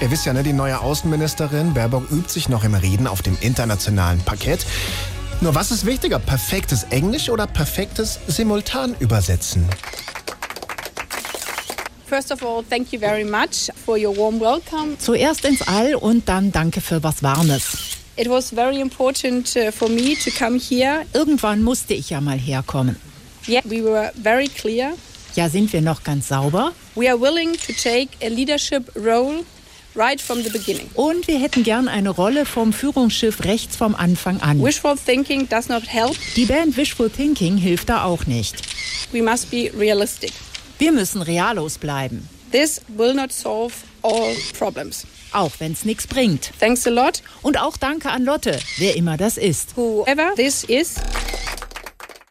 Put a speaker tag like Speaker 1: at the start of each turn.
Speaker 1: Ihr wisst ja, ne, die neue Außenministerin Baerbock übt sich noch im Reden auf dem internationalen Parkett. Nur was ist wichtiger, perfektes Englisch oder perfektes Simultanübersetzen?
Speaker 2: First of all, thank you very much for your warm welcome.
Speaker 3: Zuerst ins All und dann danke für was Warmes.
Speaker 2: It was very important uh, for me to come here.
Speaker 3: Irgendwann musste ich ja mal herkommen.
Speaker 2: Yeah, we were very clear.
Speaker 3: Ja, sind wir noch ganz sauber?
Speaker 2: We are willing to take a leadership role right from the beginning.
Speaker 3: Und wir hätten gern eine Rolle vom Führungsschiff rechts vom Anfang an.
Speaker 2: Wishful thinking does not help.
Speaker 3: Die Band Wishful Thinking hilft da auch nicht.
Speaker 2: We must be realistic.
Speaker 3: Wir müssen realos bleiben.
Speaker 2: This will not solve all problems.
Speaker 3: Auch wenn es nichts bringt.
Speaker 2: Thanks a lot.
Speaker 3: Und auch danke an Lotte, wer immer das ist.
Speaker 2: Whoever this is.